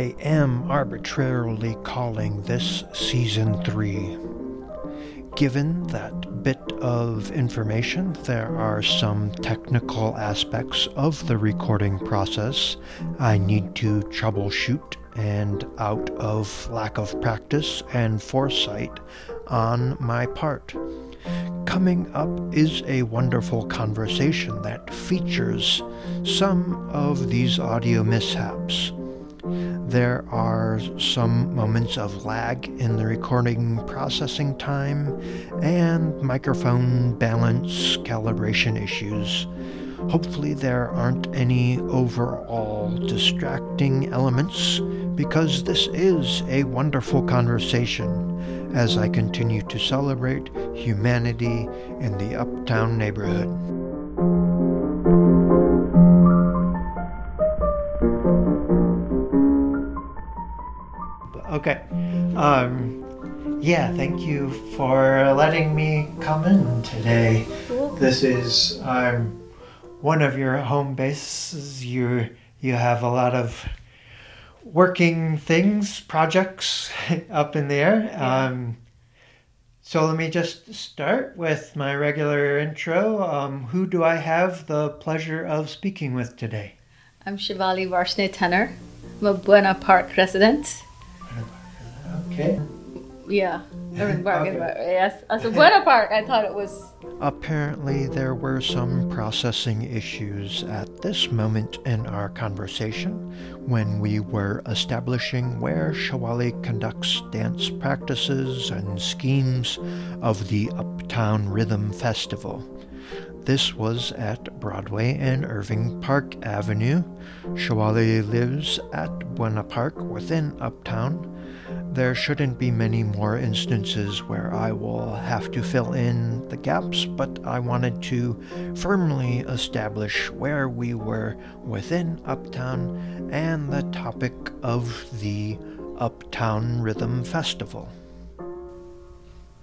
I am arbitrarily calling this Season 3. Given that bit of information, there are some technical aspects of the recording process I need to troubleshoot, and out of lack of practice and foresight on my part. Coming up is a wonderful conversation that features some of these audio mishaps. There are some moments of lag in the recording processing time and microphone balance calibration issues. Hopefully, there aren't any overall distracting elements because this is a wonderful conversation as I continue to celebrate humanity in the uptown neighborhood. Okay. Um, yeah, thank you for letting me come in today. This is um, one of your home bases. You you have a lot of working things, projects up in there. Um, so let me just start with my regular intro. Um, who do I have the pleasure of speaking with today? I'm Shivali Varshney Tenor. I'm a Buena Park resident. Okay. Yeah, Irving Park. Okay. Yes, as a Buena Park, I thought it was. Apparently, there were some processing issues at this moment in our conversation when we were establishing where Shawali conducts dance practices and schemes of the Uptown Rhythm Festival. This was at Broadway and Irving Park Avenue. Shawali lives at Buena Park within Uptown. There shouldn't be many more instances where I will have to fill in the gaps, but I wanted to firmly establish where we were within Uptown and the topic of the Uptown Rhythm Festival.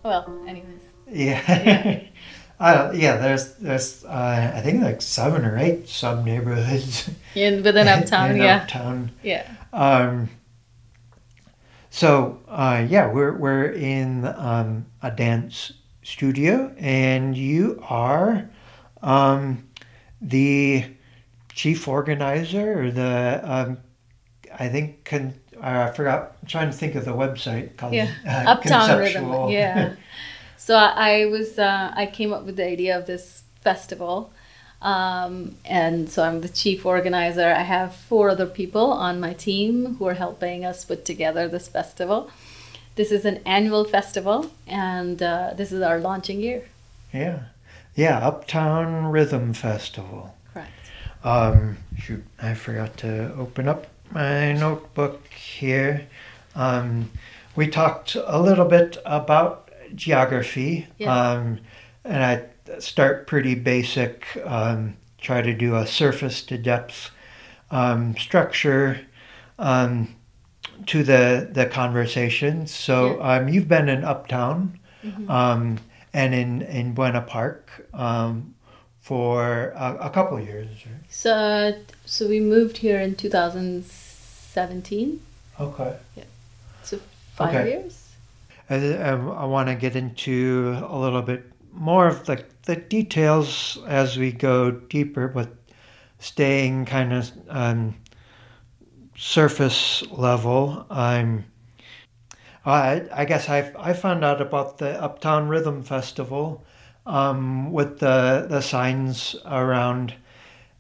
Well, anyways. Yeah. uh, yeah, there's there's uh, I think like seven or eight sub neighborhoods In, within Uptown, in yeah. Uptown. Yeah. Um, so uh, yeah, we're we're in um, a dance studio, and you are um, the chief organizer, or the um, I think con- uh, I forgot. I'm trying to think of the website called Yeah. uh, Uptown Rhythm. Yeah. so I, I was, uh, I came up with the idea of this festival. Um, and so I'm the chief organizer. I have four other people on my team who are helping us put together this festival. This is an annual festival, and uh, this is our launching year. yeah, yeah. Uptown Rhythm Festival. Correct. Um, shoot, I forgot to open up my notebook here. Um, we talked a little bit about geography, Yeah. um, and I start pretty basic. Um, try to do a surface to depth um, structure um, to the the conversation. So um, you've been in Uptown Mm-hmm. um, and in in Buena Park um, for a, a couple of years. Right? So, so we moved here in 2017. Okay. Yeah. So five Okay. years. I, I, want to get into a little bit more of the, the details as we go deeper, but staying kind of um, surface level. I'm. I, I guess I, I found out about the Uptown Rhythm Festival um, with the, the signs around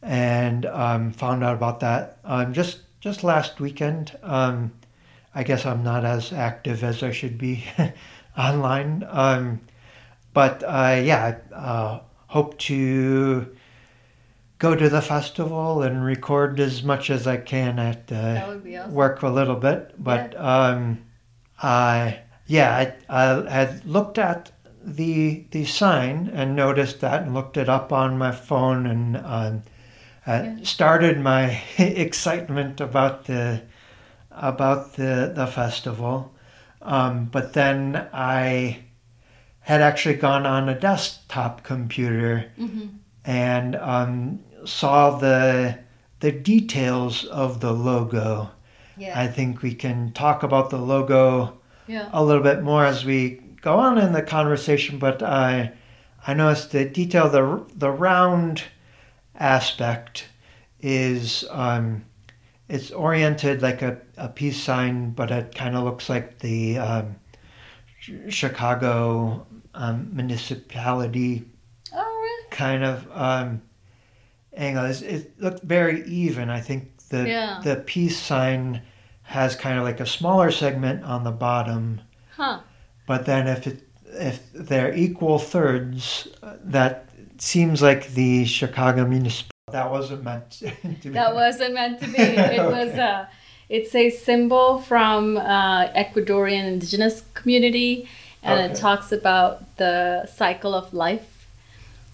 and um, found out about that um, just just last weekend. Um, I guess I'm not as active as I should be online, um, but uh, yeah, I uh, hope to go to the festival and record as much as I can. at have to That would be awesome. work a little bit, but um, I yeah, I, I had looked at the the sign and noticed that and looked it up on my phone and um, uh, Yeah. started my excitement about the about the the festival. Um, but then I had actually gone on a desktop computer Mm-hmm. and um, saw the the details of the logo. Yeah. I think we can talk about the logo yeah. a little bit more as we go on in the conversation. But I, I noticed the detail, the the round aspect is um, it's oriented like a, a peace sign, but it kind of looks like the um, Chicago um, municipality Oh, really? kind of um, angle. It's, it looked very even. I think the Yeah. the peace sign has kind of like a smaller segment on the bottom, Huh. but then if it if they're equal thirds, that seems like the Chicago municipal. That wasn't meant to be. That wasn't meant to be. It was Okay. uh, it's a symbol from uh, Ecuadorian indigenous community, and it talks about the cycle of life.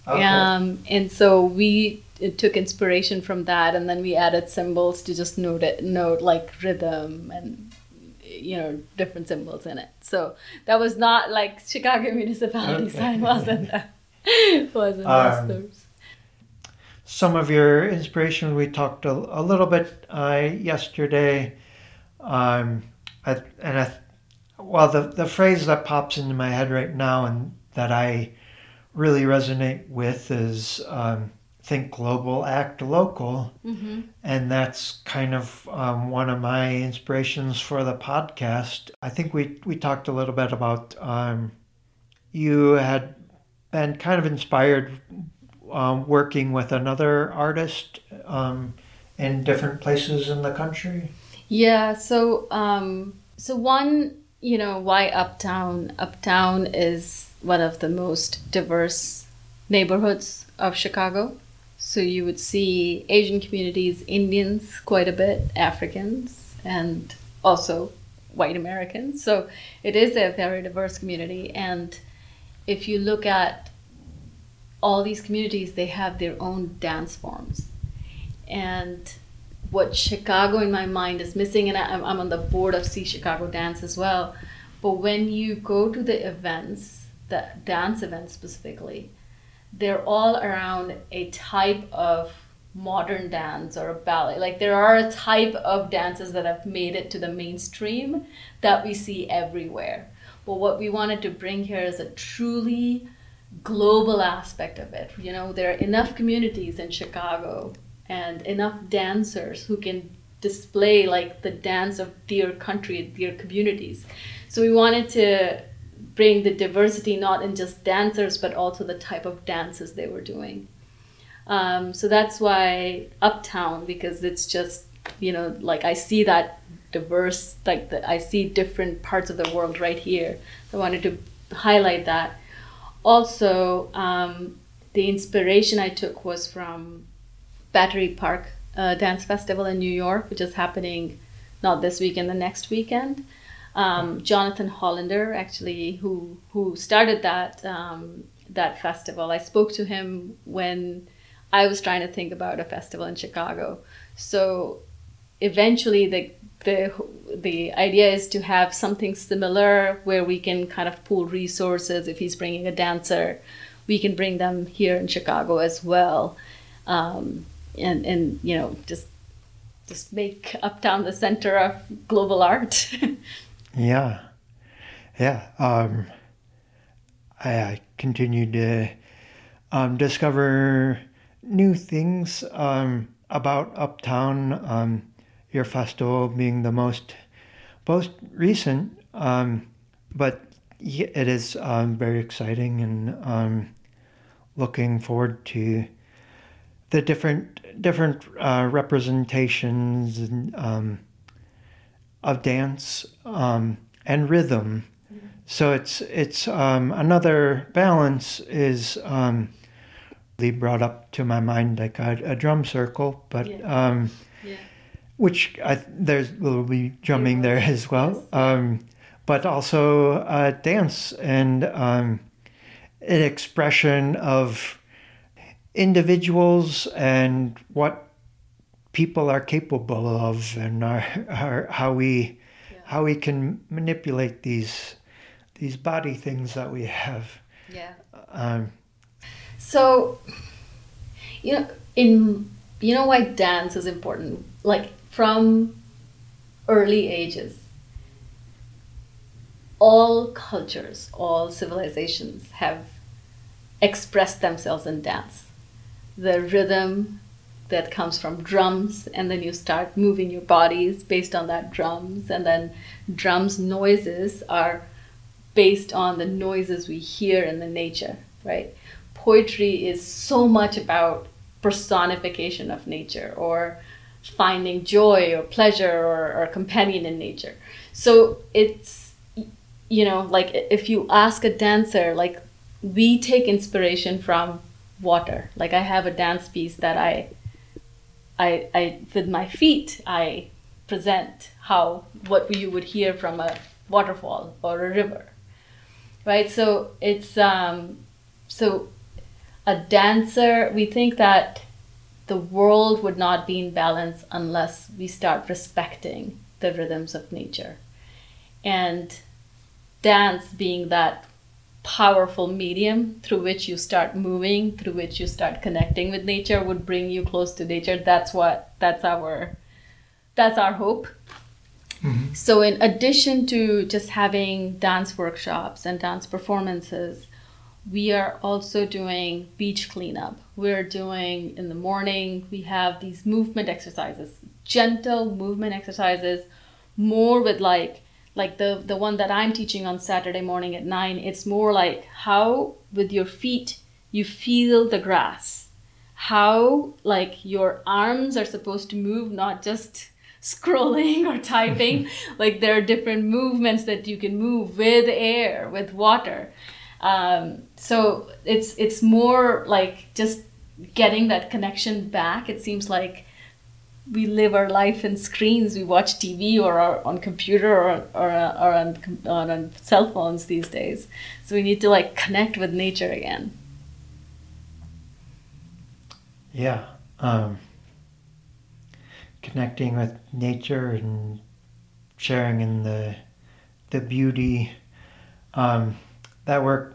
Okay. Um, and so we took inspiration from that, and then we added symbols to just note it, note like rhythm and you know different symbols in it. So that was not like Chicago municipality Okay. sign wasn't that wasn't Um, those. some of your inspiration we talked a, a little bit uh, yesterday um, I, and I, well the, the phrase that pops into my head right now and that i really resonate with is um, think global act local Mm-hmm. and that's kind of um, one of my inspirations for the podcast i think we, we talked a little bit about um, you had been kind of inspired um, working with another artist um, in different places in the country. Yeah, so um so one, you know, why Uptown? Uptown is one of the most diverse neighborhoods of Chicago. So you would see Asian communities, Indians quite a bit, Africans, and also white Americans. So it is a very diverse community and if you look at all these communities, they have their own dance forms. And what Chicago in my mind is missing, and I'm, I'm on the board of See Chicago Dance as well. But when you go to the events, the dance events specifically, they're all around a type of modern dance or a ballet. Like there are a type of dances that have made it to the mainstream that we see everywhere. But what we wanted to bring here is a truly global aspect of it. You know, there are enough communities in Chicago and enough dancers who can display like the dance of their country, their communities. So we wanted to bring the diversity not in just dancers but also the type of dances they were doing. Um, so that's why Uptown because it's just you know like I see that diverse like the, I see different parts of the world right here. I wanted to highlight that. Also, um, the inspiration I took was from Battery Park uh, Dance Festival in New York, which is happening not this weekend, the next weekend. Um, Jonathan Hollander, actually, who who started that um, that festival. I spoke to him when I was trying to think about a festival in Chicago. So eventually, the the the idea is to have something similar where we can kind of pool resources. If he's bringing a dancer, we can bring them here in Chicago as well, um, and and you know just just make Uptown the center of global art. Yeah, yeah. Um, I, continued to um, discover new things um, about Uptown. Um, your festival being the most most recent, um, but it is um, very exciting and looking forward to the different different uh, representations and, um, of dance um, and rhythm. So it's it's um, another balance is um, brought up to my mind like a, a drum circle, but Yeah. um, yeah. which I, there's will be drumming there as well, yes. um, but also uh, dance and um, an expression of individuals and what people are capable of and our, our, how we Yeah. how we can manipulate these these body things that we have. Yeah. Um, So, you know, in you know why dance is important? Like from early ages, all cultures, all civilizations have expressed themselves in dance. The rhythm that comes from drums, and then you start moving your bodies based on that drums, and then drums noises are based on the noises we hear in the nature, right? Poetry is so much about personification of nature or finding joy or pleasure or, or companion in nature. So it's, you know, like if you ask a dancer, like we take inspiration from water. Like I have a dance piece that I, I, I with my feet, I present how what you would hear from a waterfall or a river. Right? So it's um so a dancer we think that the world would not be in balance unless we start respecting the rhythms of nature. And dance being that powerful medium through which you start moving through which you start connecting with nature would bring you close to nature that's what that's our that's our hope Mm-hmm. So, in addition to just having dance workshops and dance performances, we are also doing beach cleanup. We're doing in the morning, we have these movement exercises, gentle movement exercises, more with like like the the one that I'm teaching on Saturday morning at 9, it's more like how with your feet you feel the grass. How like your arms are supposed to move not just scrolling or typing. like there are different movements that you can move with air, with water. Um, so it's it's more like just getting that connection back. It seems like we live our life in screens. We watch TV or on computer or or, or on, on on cell phones these days. So we need to like connect with nature again. Yeah. Um connecting with nature and sharing in the the beauty um, that we're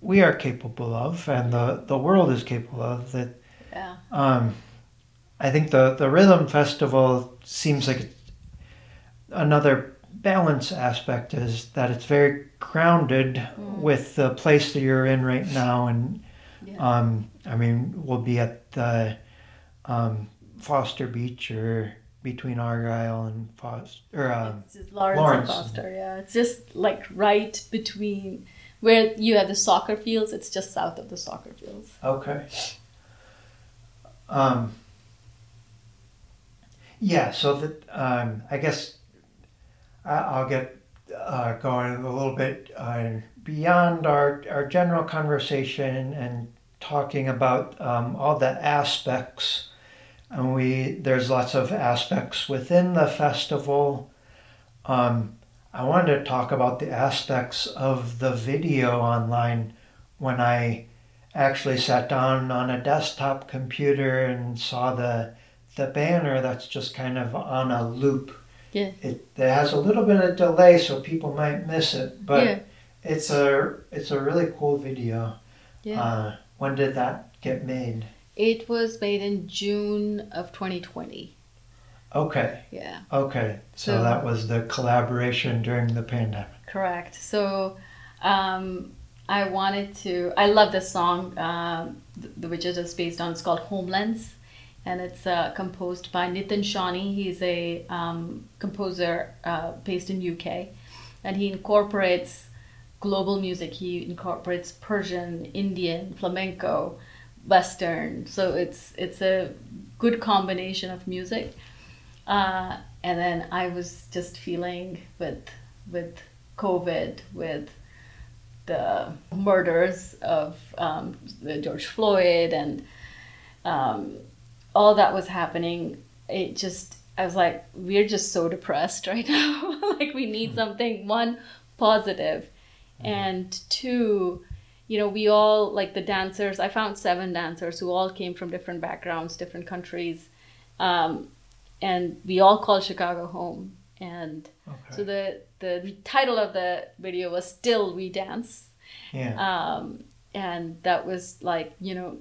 we are capable of and the, the world is capable of that yeah. um, I think the, the rhythm festival seems like another balance aspect is that it's very grounded mm. with the place that you're in right now and yeah. um, I mean we'll be at the um, Foster Beach or between Argyle and Foster or um, Lawrence, Lawrence, and Foster. Yeah, it's just like right between where you have the soccer fields. It's just south of the soccer fields. Okay. Um. Yeah, so that um, I guess I'll get uh, going a little bit uh, beyond our our general conversation and talking about um, all the aspects and we there's lots of aspects within the festival. Um, I wanted to talk about the aspects of the video online when I actually sat down on a desktop computer and saw the the banner that's just kind of on a loop. Yeah. It, it has a little bit of delay so people might miss it, but yeah. it's a it's a really cool video. Yeah. Uh, when did that get made? It was made in June of 2020. Okay. Yeah. Okay. So, so that was the collaboration during the pandemic. Correct. So um, I wanted to, I love this song, the, which is based on, it's called Homelands. And it's uh, composed by Nitin Sawhney. He's a um, composer uh, based in UK. And he incorporates global music. He incorporates Persian, Indian, flamenco, western so it's it's a good combination of music uh, and then i was just feeling with with covid with the murders of um, george floyd and um, all that was happening it just i was like we're just so depressed right now like we need something one positive mm-hmm. and two you know, we all like the dancers. I found seven dancers who all came from different backgrounds, different countries, um, and we all called Chicago home. And okay. so the the title of the video was "Still We Dance." Yeah. Um, and that was like you know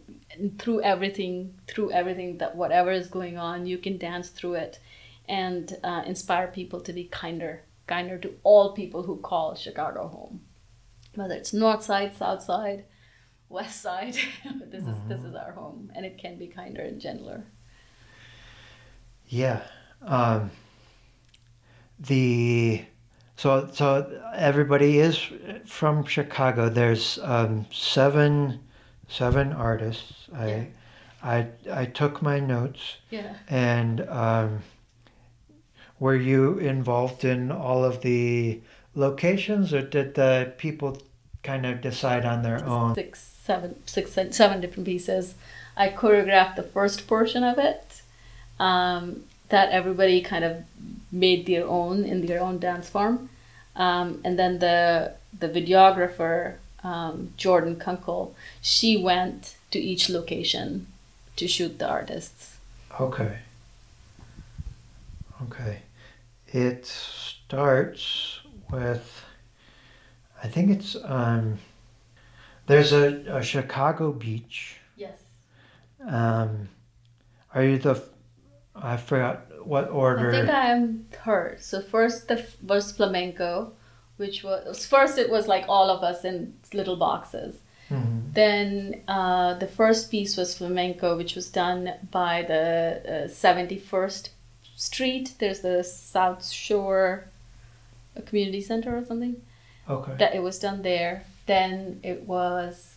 through everything through everything that whatever is going on you can dance through it and uh, inspire people to be kinder kinder to all people who call chicago home whether it's north side south side west side this is this is our home and it can be kinder and gentler Yeah. Um, the so so everybody is from Chicago. There's um, seven seven artists. I Yeah. I I took my notes yeah and um, were you involved in all of the locations or did the people kind of decide on their own? six, seven, six, seven seven different pieces. I choreographed the first portion of it. Um, that everybody kind of made their own in their own dance form, um, and then the the videographer um, Jordan Kunkel, she went to each location to shoot the artists. Okay. Okay. It starts with, I think it's, um, there's a, a Chicago beach. Yes. Um, are you the, I forgot what order. I think I am third. So first the was flamenco, which was first it was like all of us in little boxes. Mhm. Then uh, the first piece was flamenco, which was done by the uh, 71st Street. There's the South Shore uh, Community Center or something. Okay. That it was done there. Then it was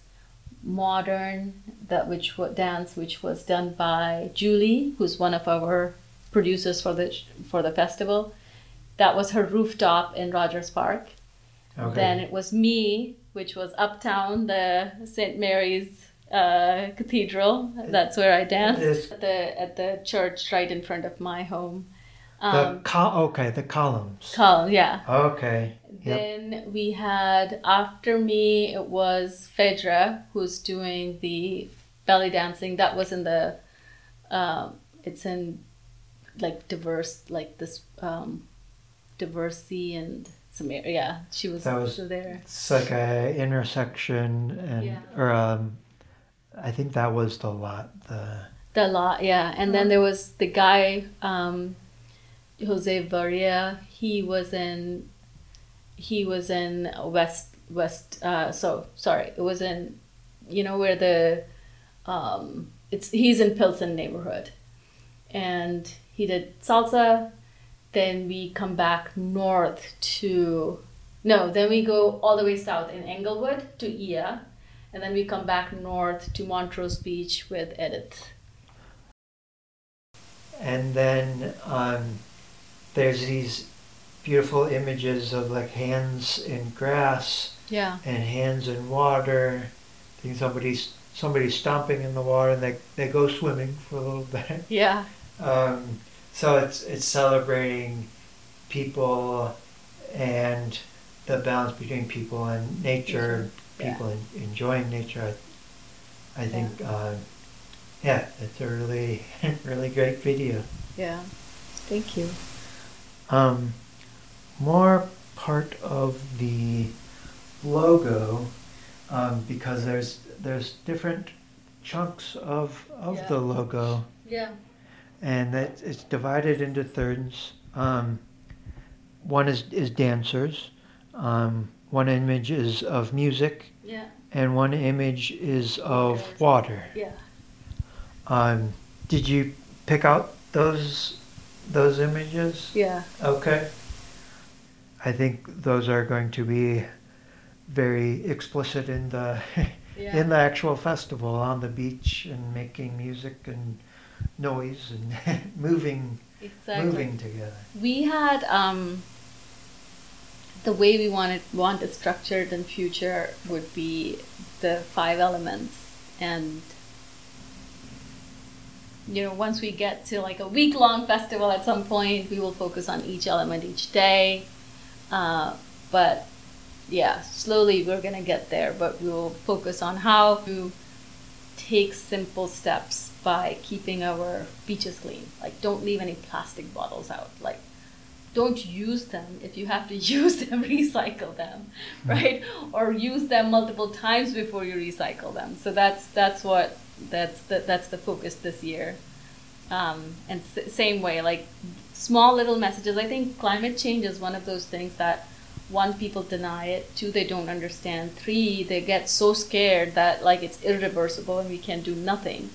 modern that which dance which was done by Julie, who's one of our producers for the for the festival. That was her rooftop in Rogers Park. Okay. Then it was me, which was uptown, the St. Mary's uh, Cathedral. That's where I danced at the at the church right in front of my home. the Um, col- okay, the columns. Col- yeah. Okay. Yep. Then we had after me it was Fedra who's doing the belly dancing. That was in the um, it's in like diverse like this um, diversity and some yeah she was, That was- there. It's like a intersection and, Yeah. or, um, I think that was the lot, the, The lot, yeah. And then there was the guy, um, Jose Varia. He was in, he was in West West. Uh, so sorry, it was in, you know where the, um, it's he's in Pilsen neighborhood, and he did salsa. Then we come back north to, no. Then we go all the way south in Englewood to Ia, and then we come back north to Montrose Beach with Edith. And then um, there's these beautiful images of like hands in grass Yeah. and hands in water. I think somebody's somebody's stomping in the water and they, they go swimming for a little bit. Yeah. Um, so it's it's celebrating people and the balance between people and nature, Yeah. people en- enjoying nature. I, I think, uh, yeah, it's a really really great video. Yeah. Thank you. Um, more part of the logo um, because there's there's different chunks of of Yeah. the logo Yeah. and that it's divided into thirds. Um, one is is dancers. Um, one image is of music, Yeah. and one image is of water. Yeah. Um, did you pick out those those images? Yeah. Okay. I think those are going to be very explicit in the Yeah. in the actual festival on the beach and making music and noise and moving exactly. moving together. We had um, the way we wanted want it structured in future would be the five elements and you know once we get to like a week long festival at some point we will focus on each element each day uh, but yeah slowly we're gonna get there but we will focus on how to take simple steps by keeping our beaches clean. Like don't leave any plastic bottles out. Like don't use them if you have to use them recycle them right? Or use them multiple times before you recycle them. So that's that's what that's the, that's the focus this year. Um, and s- same way like small little messages. I think climate change is one of those things that one people deny it. Two they don't understand. Three they get so scared that like it's irreversible and we can do nothing.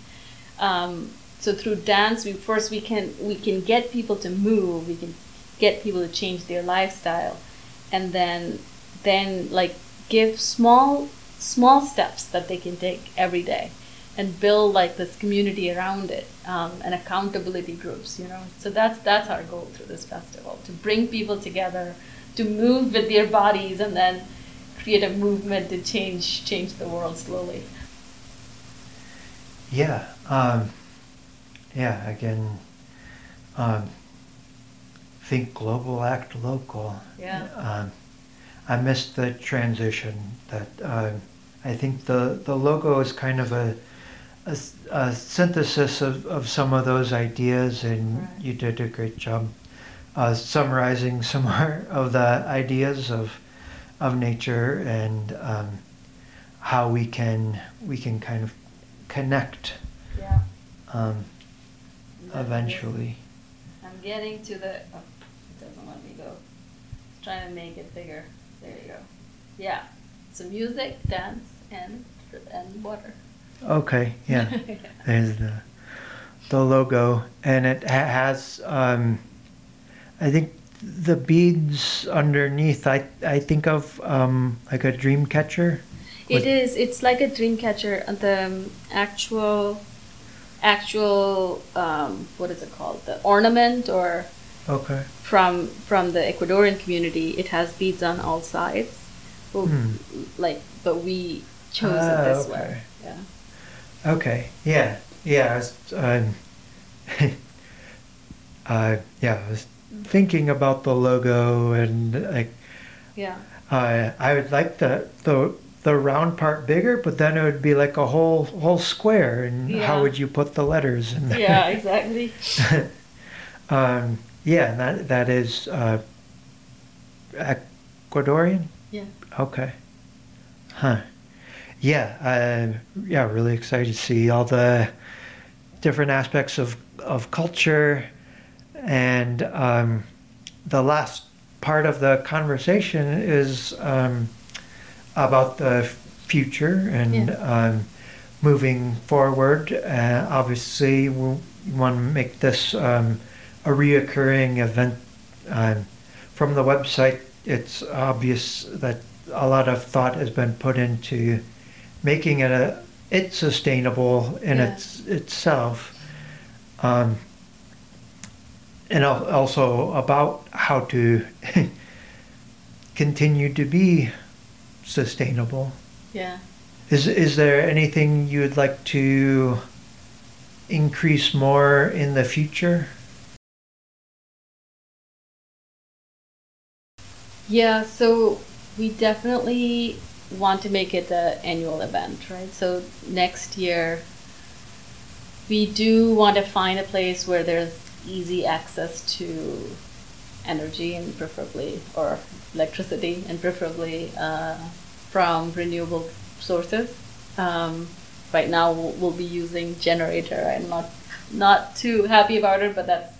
Um, so through dance we first we can we can get people to move. We can get people to change their lifestyle. And then then like give small small steps that they can take every day and build like this community around it um, and accountability groups you know so that's that's our goal through this festival to bring people together to move with their bodies and then create a movement to change change the world slowly Yeah. Um, yeah. Again, um, think global, act local. Yeah. Um, I missed the transition. That um I think the the logo is kind of a a, a synthesis of, of some of those ideas, and Right. you did a great job uh, summarizing some more of the ideas of of nature and um, how we can we can kind of connect yeah um, eventually. I'm getting to the. Oh, it doesn't let me go. It's trying to make it bigger. There you go. Yeah. So music, dance, and and water. Okay, yeah. There's the the logo, and it ha- has um, I think the beads underneath. I I think of um, like a dream catcher. It is. It's like a dream catcher. The um, actual, actual, um, what is it called? The ornament or Okay. from from the Ecuadorian community. It has beads on all sides. Well, Hmm. Like, but we chose Ah, it this okay. way. Yeah. Okay. Yeah. Yeah. I was, um, uh, yeah. I was thinking about the logo and like Yeah. uh, I would like the the the round part bigger, but then it would be like a whole whole square. And Yeah. how would you put the letters in there? Yeah. Exactly. um, yeah, and that that is uh, Ecuadorian. Yeah. Okay. Huh. Yeah. Uh, yeah. Really excited to see all the different aspects of of culture, and um, the last part of the conversation is um, about the future and Yeah. um, moving forward. Uh, obviously, we want to make this um, a reoccurring event. Um, from the website, it's obvious that a lot of thought has been put into making it a it sustainable in Yeah. its itself. Um, and also about how to continue to be sustainable. Yeah. Is is there anything you would like to increase more in the future? Yeah, so we definitely want to make it an annual event, right? So next year, we do want to find a place where there's easy access to energy and preferably, or electricity and preferably uh, from renewable sources. Um, right now, we'll, we'll be using generator. I'm not not too happy about it, but that's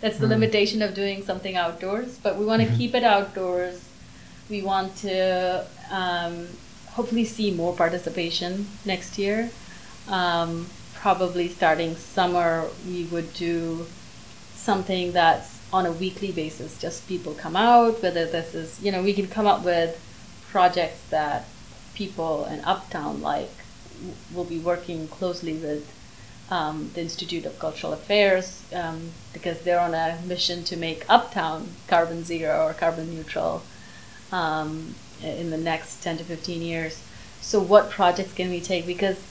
that's the Mm. limitation of doing something outdoors. But we want to Mhm. keep it outdoors. We want to um, hopefully see more participation next year. Um, probably starting summer, we would do something that's on a weekly basis. Just people come out, whether this is, you know, we can come up with projects that people in Uptown like will be working closely with um, the Institute of Cultural Affairs um, because they're on a mission to make Uptown carbon zero or carbon neutral um, in the next 10 to 15 years. So, what projects can we take? Because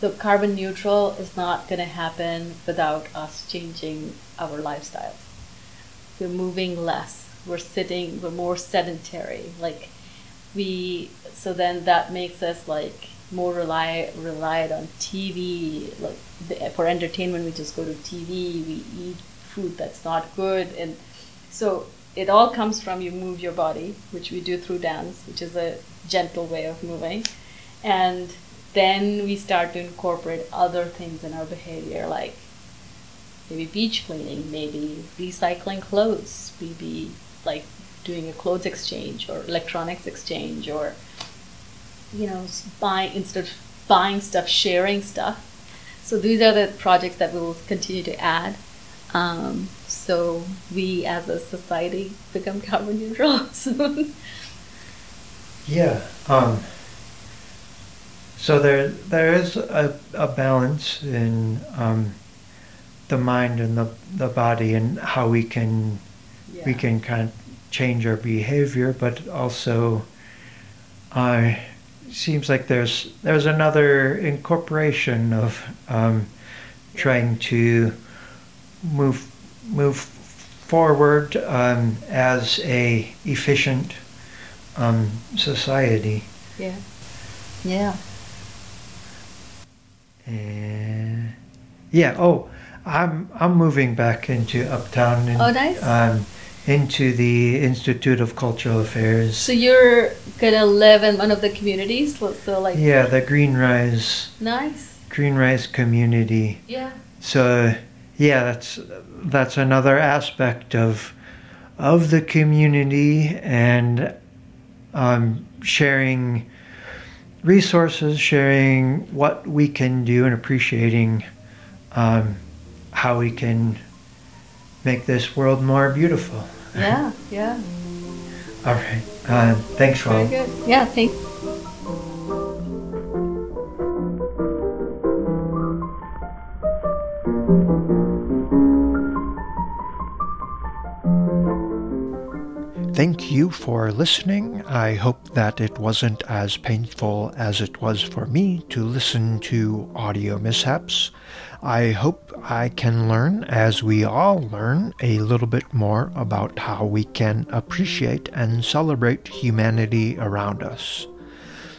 the carbon neutral is not going to happen without us changing our lifestyles. We're moving less. We're sitting. We're more sedentary. Like we. So then that makes us like more rely relied on TV. Like the, for entertainment, we just go to TV. We eat food that's not good, and So it all comes from you move your body, which we do through dance, which is a gentle way of moving. And then we start to incorporate other things in our behavior, like maybe beach cleaning, maybe recycling clothes, maybe like doing a clothes exchange or electronics exchange or you know buying instead of buying stuff sharing stuff so these are the projects that we will continue to add um, so we as a society become carbon neutral soon yeah um, so there there is a, a balance in um, the mind and the, the body and how we can yeah. we can kind of change our behavior, but also uh, seems like there's there's another incorporation of um, trying to move move forward um, as a efficient um, society. Yeah. Yeah. And yeah. Oh, I'm I'm moving back into Uptown. And, oh, nice. Um, into the Institute of Cultural Affairs. So you're gonna live in one of the communities, so like yeah, the Green Rise. Nice. Green Rise community. Yeah. So yeah, that's that's another aspect of of the community and um, sharing resources, sharing what we can do, and appreciating um, how we can make this world more beautiful. Yeah, yeah. All right. Uh, thanks, Rob. Very good. Yeah, thanks. Thank you for listening. I hope that it wasn't as painful as it was for me to listen to audio mishaps. I hope I can learn, as we all learn, a little bit more about how we can appreciate and celebrate humanity around us.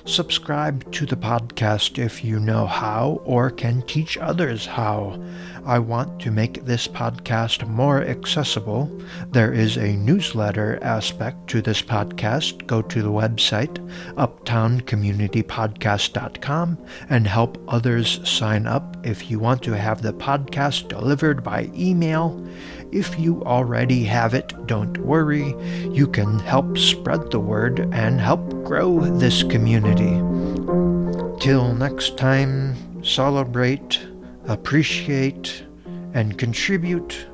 Subscribe to the podcast if you know how or can teach others how. I want to make this podcast more accessible. There is a newsletter aspect to this podcast. Go to the website, uptowncommunitypodcast.com, and help others sign up if you want to have the podcast delivered by email. If you already have it, don't worry. You can help spread the word and help grow this community. Till next time, celebrate, appreciate, and contribute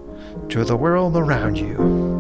to the world around you.